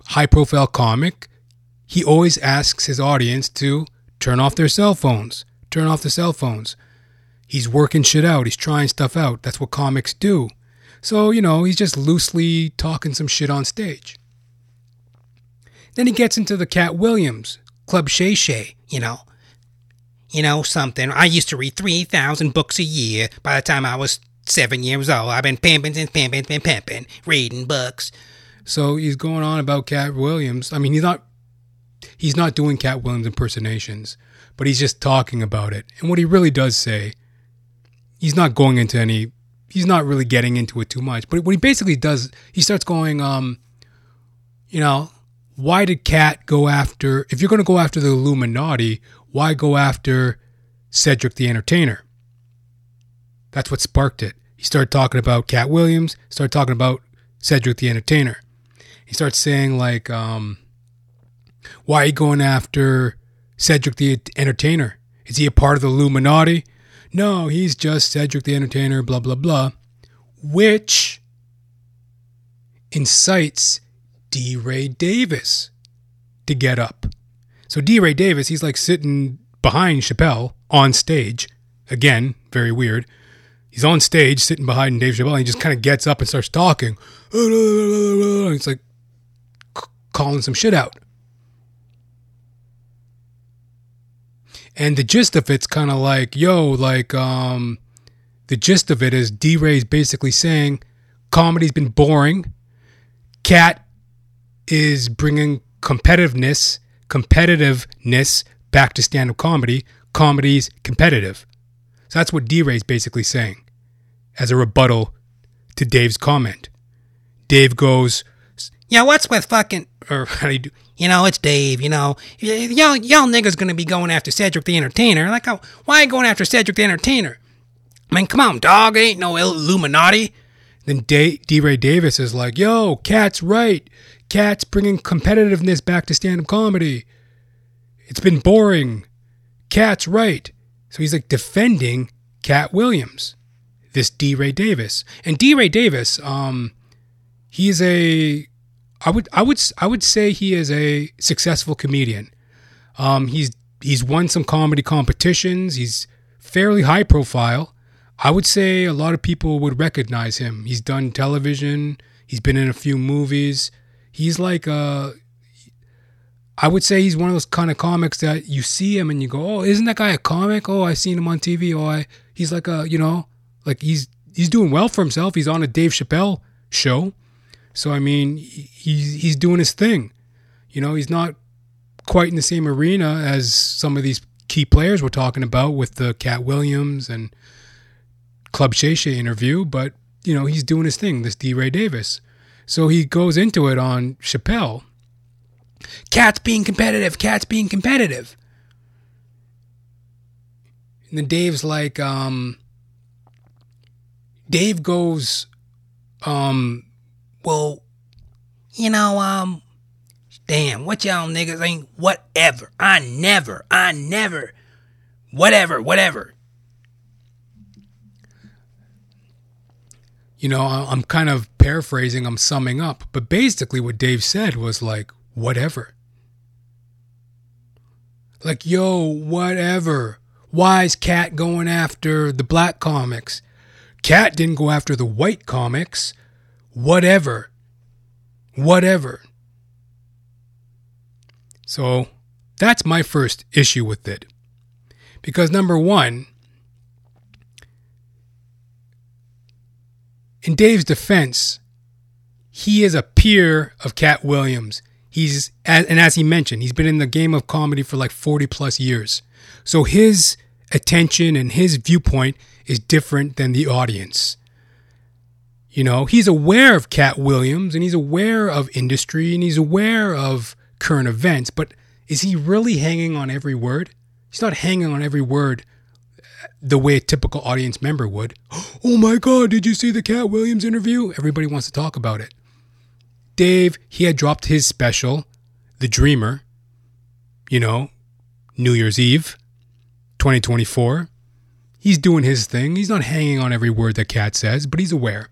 high profile comic, he always asks his audience to turn off their cell phones. Turn off the cell phones. He's working shit out. He's trying stuff out. That's what comics do. So, you know, he's just loosely talking some shit on stage. Then he gets into the Katt Williams, Club Shay Shay, you know, you know, something. I used to read 3,000 books a year by the time I was seven years old. I've been pimping and pimping and pimping, reading books. So he's going on about Katt Williams. I mean, he's not he's not doing Katt Williams impersonations, but he's just talking about it. And what he really does say, he's not going into any, he's not really getting into it too much. But what he basically does, he starts going, um, you know, why did Katt go after, if you're going to go after the Illuminati, why go after Cedric the Entertainer? That's what sparked it. He started talking about Katt Williams, started talking about Cedric the Entertainer. He starts saying, like, um, why are you going after Cedric the Entertainer? Is he a part of the Illuminati? No, he's just Cedric the Entertainer, blah, blah, blah. Which incites DeRay Davis to get up. So DeRay Davis, he's like sitting behind Chappelle on stage. Again, very weird. He's on stage sitting behind Dave Chappelle and he just kind of gets up and starts talking. It's like calling some shit out. And the gist of it's kind of like, yo, like, um, the gist of it is DeRay's basically saying comedy's been boring. Katt is bringing competitiveness, competitiveness back to stand up comedy. Comedy's competitive. So that's what DeRay's basically saying as a rebuttal to Dave's comment. Dave goes, Yeah, what's with fucking. or how do you do? You know, it's Dave. You know, y'all, y'all niggas gonna be going after Cedric the Entertainer. Like, how, why going after Cedric the Entertainer? I mean, come on, dog. Ain't no Illuminati. Then D. DeRay Davis is like, yo, Katt's right. Katt's bringing competitiveness back to stand up comedy. It's been boring. Katt's right. So he's like defending Katt Williams, this DeRay Davis. And DeRay Davis, um, he's a, I would, I would, I would say he is a successful comedian. Um, he's he's won some comedy competitions. He's fairly high profile. I would say a lot of people would recognize him. He's done television. He's been in a few movies. He's like a. I would say he's one of those kind of comics that you see him and you go, "Oh, isn't that guy a comic? Oh, I seen him on TV. Oh, I he's like a you know like he's he's doing well for himself. He's on a Dave Chappelle show, so I mean he's he's doing his thing. You know, he's not quite in the same arena as some of these key players we're talking about with the Katt Williams and Club Shay interview, but you know he's doing his thing. This DeRay Davis, so he goes into it on Chappelle. Katt's being competitive. Katt's being competitive. And then Dave's like, um, Dave goes, um, Well, you know, um, damn, what y'all niggas ain't whatever. I never, I never, whatever, whatever. you know, I'm kind of paraphrasing, I'm summing up, but basically what Dave said was like, whatever. Like, yo, whatever. Why is Katt going after the black comics? Katt didn't go after the white comics. Whatever. Whatever. So that's my first issue with it. Because number one, in Dave's defense, he is a peer of Katt Williams. He's and as he mentioned, he's been in the game of comedy for like 40 plus years. So his attention and his viewpoint is different than the audience. You know, he's aware of Katt Williams and he's aware of industry and he's aware of current events, but is he really hanging on every word? He's not hanging on every word the way a typical audience member would. Oh my God, did you see the Katt Williams interview? Everybody wants to talk about it. Dave, he had dropped his special, The Dreamer, you know, New Year's Eve, 2024. He's doing his thing. He's not hanging on every word that Katt says, but he's aware.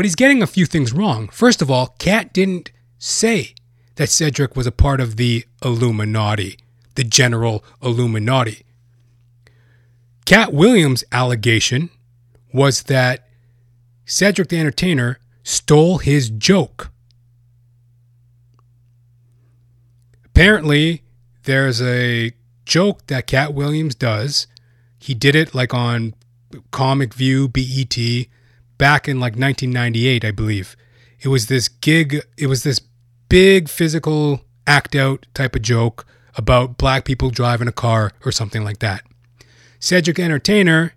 But he's getting a few things wrong. First of all, Katt didn't say that Cedric was a part of the Illuminati, the general Illuminati. Katt Williams' allegation was that Cedric the Entertainer stole his joke. Apparently, there's a joke that Katt Williams does. He did it like on Comic View, BET, back in like 1998, I believe. It was this gig, it was this big physical act out type of joke about black people driving a car or something like that. Cedric Entertainer,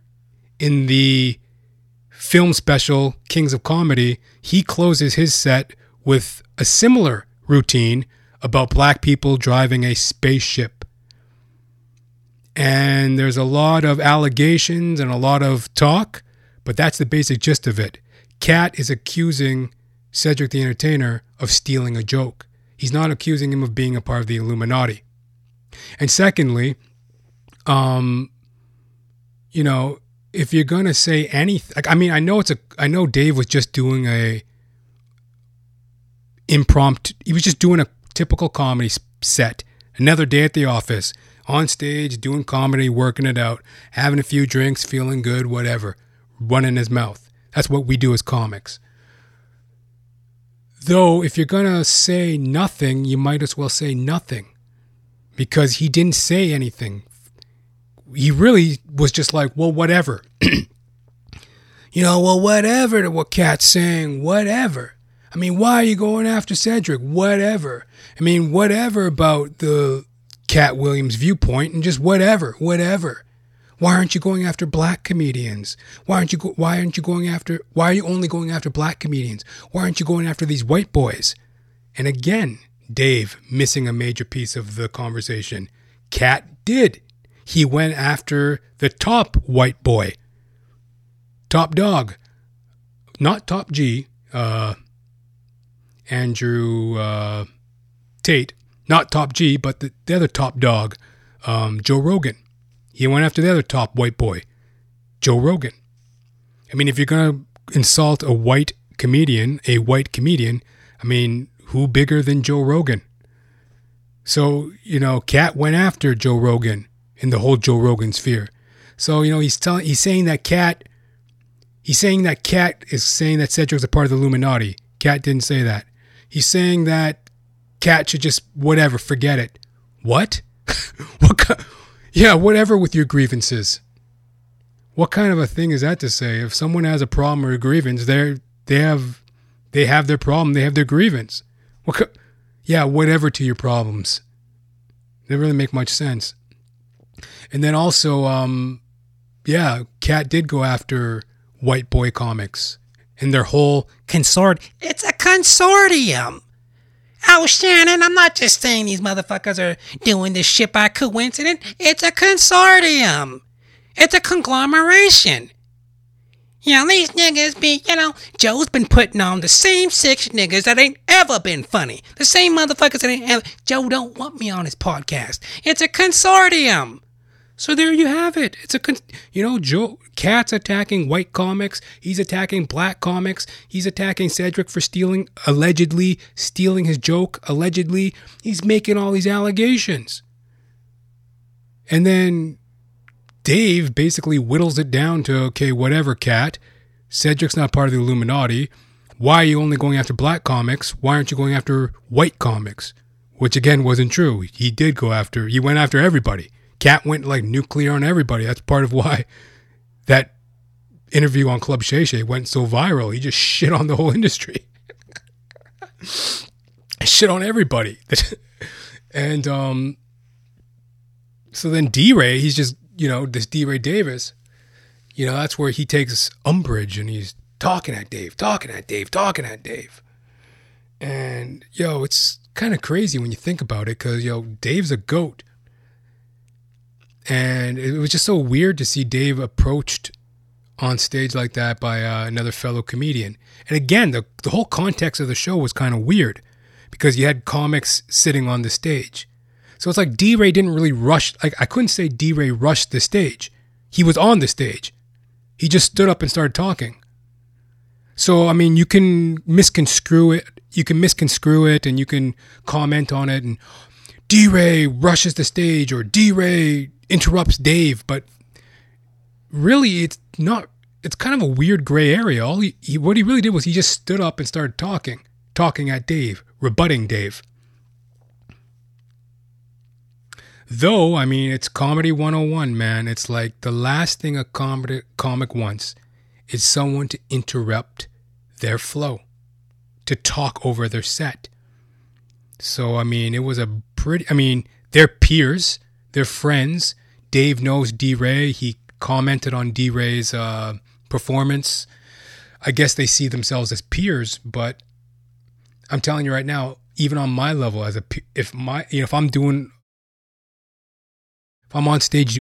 in the film special Kings of Comedy, he closes his set with a similar routine about black people driving a spaceship. And there's a lot of allegations and a lot of talk, but that's the basic gist of it. Katt is accusing Cedric the Entertainer of stealing a joke. He's not accusing him of being a part of the Illuminati. And secondly, um, you know, if you're gonna say anything, like, I mean, I know it's a, I know Dave was just doing a impromptu. He was just doing a typical comedy set. Another day at the office, on stage, doing comedy, working it out, having a few drinks, feeling good, whatever, running his mouth. That's what we do as comics. Though, if you're going to say nothing, you might as well say nothing because he didn't say anything. He really was just like, well, whatever. you know, well, whatever what Katt's saying, whatever. I mean, why are you going after Cedric? Whatever. I mean, whatever about the Katt Williams viewpoint and just whatever, whatever. Why aren't you going after black comedians? Why aren't you go- why aren't you going after why are you only going after black comedians? Why aren't you going after these white boys? And again, Dave missing a major piece of the conversation. Katt did. He went after the top white boy. Top dog. Not top G. Uh, Andrew uh, Tate. Not top G, but the, the other top dog, um, Joe Rogan. He went after the other top white boy, Joe Rogan. I mean, if you're going to insult a white comedian, a white comedian, I mean, who bigger than Joe Rogan? So, you know, Katt went after Joe Rogan in the whole Joe Rogan sphere. So, you know, he's telling he's saying that Katt he's saying that Katt is saying that Cedric's a part of the Illuminati. Katt didn't say that. He's saying that Katt should just whatever, forget it. What? what yeah, whatever with your grievances. What kind of a thing is that to say? If someone has a problem or a grievance, they they have they have their problem, they have their grievance. What? Yeah, whatever to your problems. They really make much sense. And then also, um, yeah, Katt did go after white boy comics and their whole consort. It's a consortium. Oh, Shannon, I'm not just saying these motherfuckers are doing this shit by coincidence. It's a consortium. It's a conglomeration. You know, these niggas be, you know, Joe's been putting on the same six niggas that ain't ever been funny. The same motherfuckers that ain't ever. Joe don't want me on his podcast. It's a consortium. So there you have it. It's a, con- you know, Joe Katt's attacking white comics. He's attacking black comics. He's attacking Cedric for stealing, allegedly stealing his joke. Allegedly, he's making all these allegations. And then Dave basically whittles it down to okay, whatever, Katt. Cedric's not part of the Illuminati. Why are you only going after black comics? Why aren't you going after white comics? Which again wasn't true. He did go after, he went after everybody. Katt went like nuclear on everybody. That's part of why that interview on Club Shay Shay went so viral. He just shit on the whole industry. shit on everybody. and um so then DeRay, he's just, you know, this DeRay Davis, you know, that's where he takes umbrage and he's talking at Dave, talking at Dave, talking at Dave. And yo, it's kind of crazy when you think about it because yo, Dave's a goat. And it was just so weird to see Dave approached on stage like that by uh, another fellow comedian. And again, the, the whole context of the show was kind of weird because you had comics sitting on the stage. So it's like DeRay didn't really rush. Like I couldn't say DeRay rushed the stage. He was on the stage. He just stood up and started talking. So I mean, you can misconstrue it. You can misconstrue it, and you can comment on it. And DeRay rushes the stage, or DeRay interrupts Dave. But really, it's not. It's kind of a weird gray area. All he, he what he really did was he just stood up and started talking, talking at Dave, rebutting Dave. Though, I mean, it's comedy 101, man. It's like the last thing a comedy, comic wants is someone to interrupt their flow, to talk over their set. So, I mean, it was a pretty, I mean, they're peers, they're friends. Dave knows DeRay. He commented on DeRay's uh, performance. I guess they see themselves as peers, but I'm telling you right now, even on my level, as a if my you know if I'm doing if I'm on stage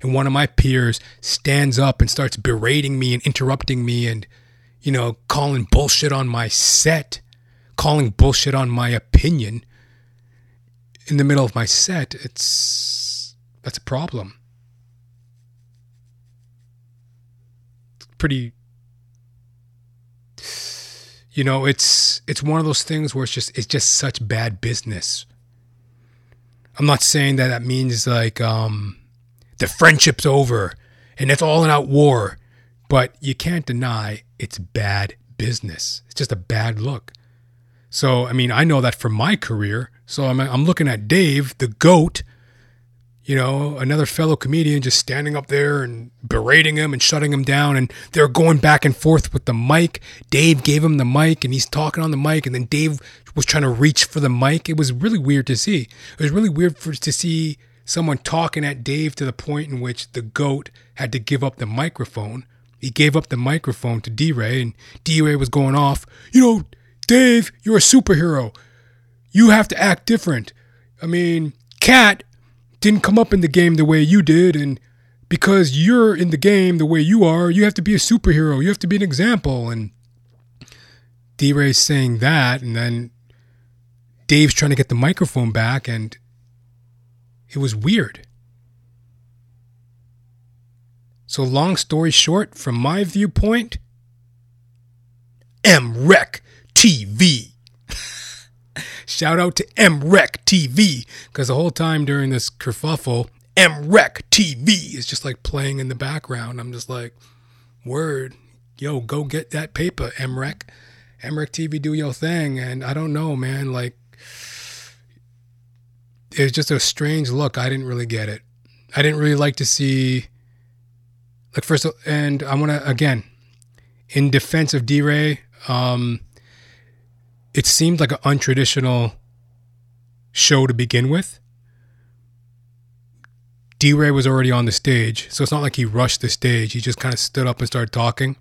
and one of my peers stands up and starts berating me and interrupting me and you know calling bullshit on my set, calling bullshit on my opinion in the middle of my set, it's that's a problem. It's pretty you know, it's it's one of those things where it's just it's just such bad business. I'm not saying that that means like um the friendship's over and it's all out war, but you can't deny it's bad business. It's just a bad look. So, I mean, I know that for my career. So I'm, I'm looking at Dave, the goat, you know, another fellow comedian just standing up there and berating him and shutting him down. And they're going back and forth with the mic. Dave gave him the mic and he's talking on the mic. And then Dave was trying to reach for the mic. It was really weird to see. It was really weird for, to see someone talking at Dave to the point in which the goat had to give up the microphone. He gave up the microphone to DeRay, and DeRay was going off, you know, Dave, you're a superhero. You have to act different. I mean, Katt didn't come up in the game the way you did, and because you're in the game the way you are, you have to be a superhero. You have to be an example. And DeRay's saying that, and then Dave's trying to get the microphone back, and it was weird. So, long story short, from my viewpoint, MREC TV. Shout out to MREC TV because the whole time during this kerfuffle, MREC TV is just like playing in the background. I'm just like, word, yo, go get that paper, MREC. MREC TV, do your thing. And I don't know, man, like, it was just a strange look. I didn't really get it. I didn't really like to see, like, first, and I want to, again, in defense of DeRay, um, it seemed like an untraditional show to begin with. DeRay was already on the stage, so it's not like he rushed the stage. He just kind of stood up and started talking.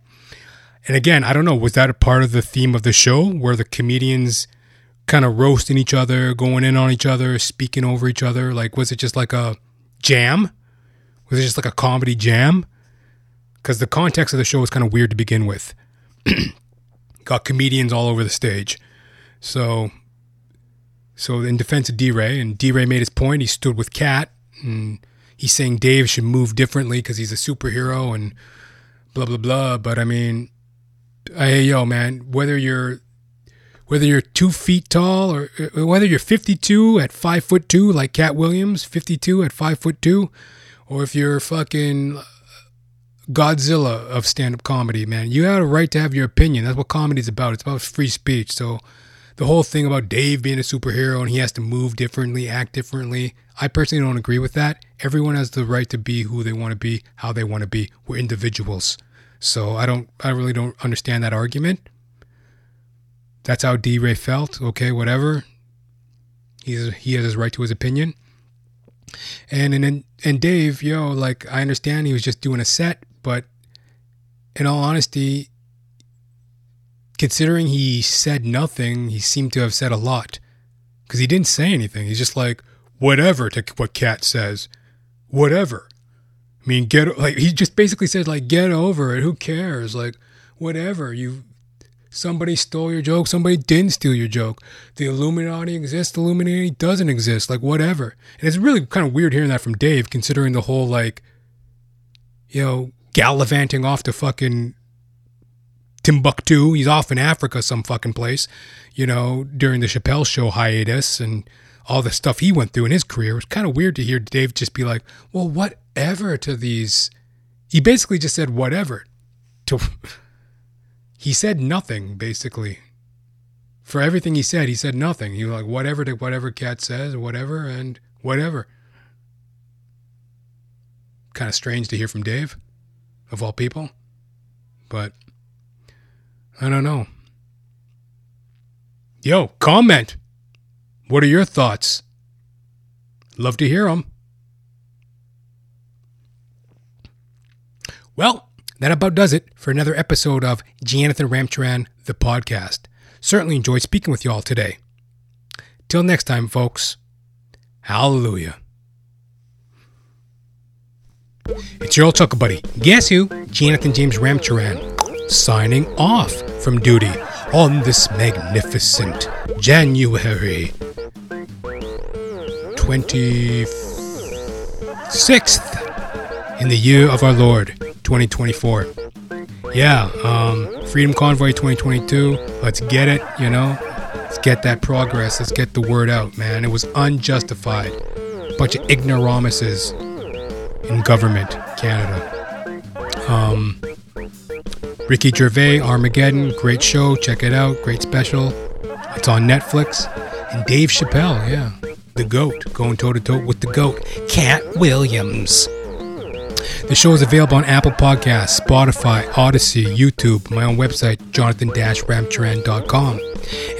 And again, I don't know, was that a part of the theme of the show where the comedians kind of roasting each other, going in on each other, speaking over each other? Like, was it just like a jam? Was it just like a comedy jam? Because the context of the show was kind of weird to begin with. Got comedians all over the stage. So, so in defense of DeRay, and DeRay made his point. He stood with Katt, and he's saying Dave should move differently because he's a superhero and blah blah blah. But I mean, hey yo, man, whether you're whether you're two feet tall or uh, whether you're 52 at five foot two like Katt Williams, 52 at five foot two, or if you're fucking Godzilla of stand up comedy, man, you have a right to have your opinion. That's what comedy's about. It's about free speech. So the whole thing about Dave being a superhero and he has to move differently, act differently. I personally don't agree with that. Everyone has the right to be who they want to be, how they want to be. We're individuals. So I don't I really don't understand that argument. That's how DeRay felt. Okay, whatever. He's he has his right to his opinion. And and and Dave, yo, like I understand he was just doing a set, but in all honesty, considering he said nothing, he seemed to have said a lot. Because he didn't say anything. He's just like, whatever to what Katt says. Whatever. I mean, get like he just basically said like, get over it. Who cares? Like, whatever. You somebody stole your joke. Somebody didn't steal your joke. The Illuminati exists. The Illuminati doesn't exist. Like, whatever. And it's really kind of weird hearing that from Dave, considering the whole like, you know, gallivanting off to fucking Timbuktu. He's off in Africa, some fucking place, you know, during the Chappelle show hiatus and all the stuff he went through in his career. It was kind of weird to hear Dave just be like, well, whatever to these. He basically just said whatever. To He said nothing, basically. For everything he said, he said nothing. He was like, whatever to whatever Katt says, whatever, and whatever. Kind of strange to hear from Dave, of all people. But I don't know. Yo, comment. What are your thoughts? Love to hear them. Well, that about does it for another episode of Jonathan Ramcharan, the podcast. Certainly enjoyed speaking with you all today. Till next time, folks. Hallelujah. It's your old chuckle buddy. Guess who? Jonathan James Ramcharan. Signing off from duty on this magnificent January 26th in the year of our Lord 2024. Yeah, um, Freedom Convoy 2022. Let's get it, you know? Let's get that progress. Let's get the word out, man. It was unjustified. Bunch of ignoramuses in government, Canada. Um, Ricky Gervais, Armageddon, great show. Check it out. Great special. It's on Netflix. And Dave Chappelle, yeah, the GOAT, going toe to toe with the GOAT, Katt Williams. The show is available on Apple Podcasts, Spotify, Odysee, YouTube, my own website, jonathan-ramcharan.com.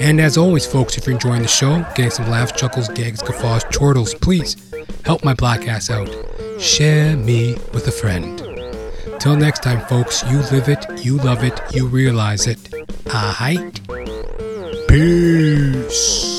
And as always, folks, if you're enjoying the show, getting some laughs, chuckles, gags, guffaws, chortles, please help my black ass out. Share me with a friend. Till next time, folks, you live it, you love it, you realize it. Aight. Peace.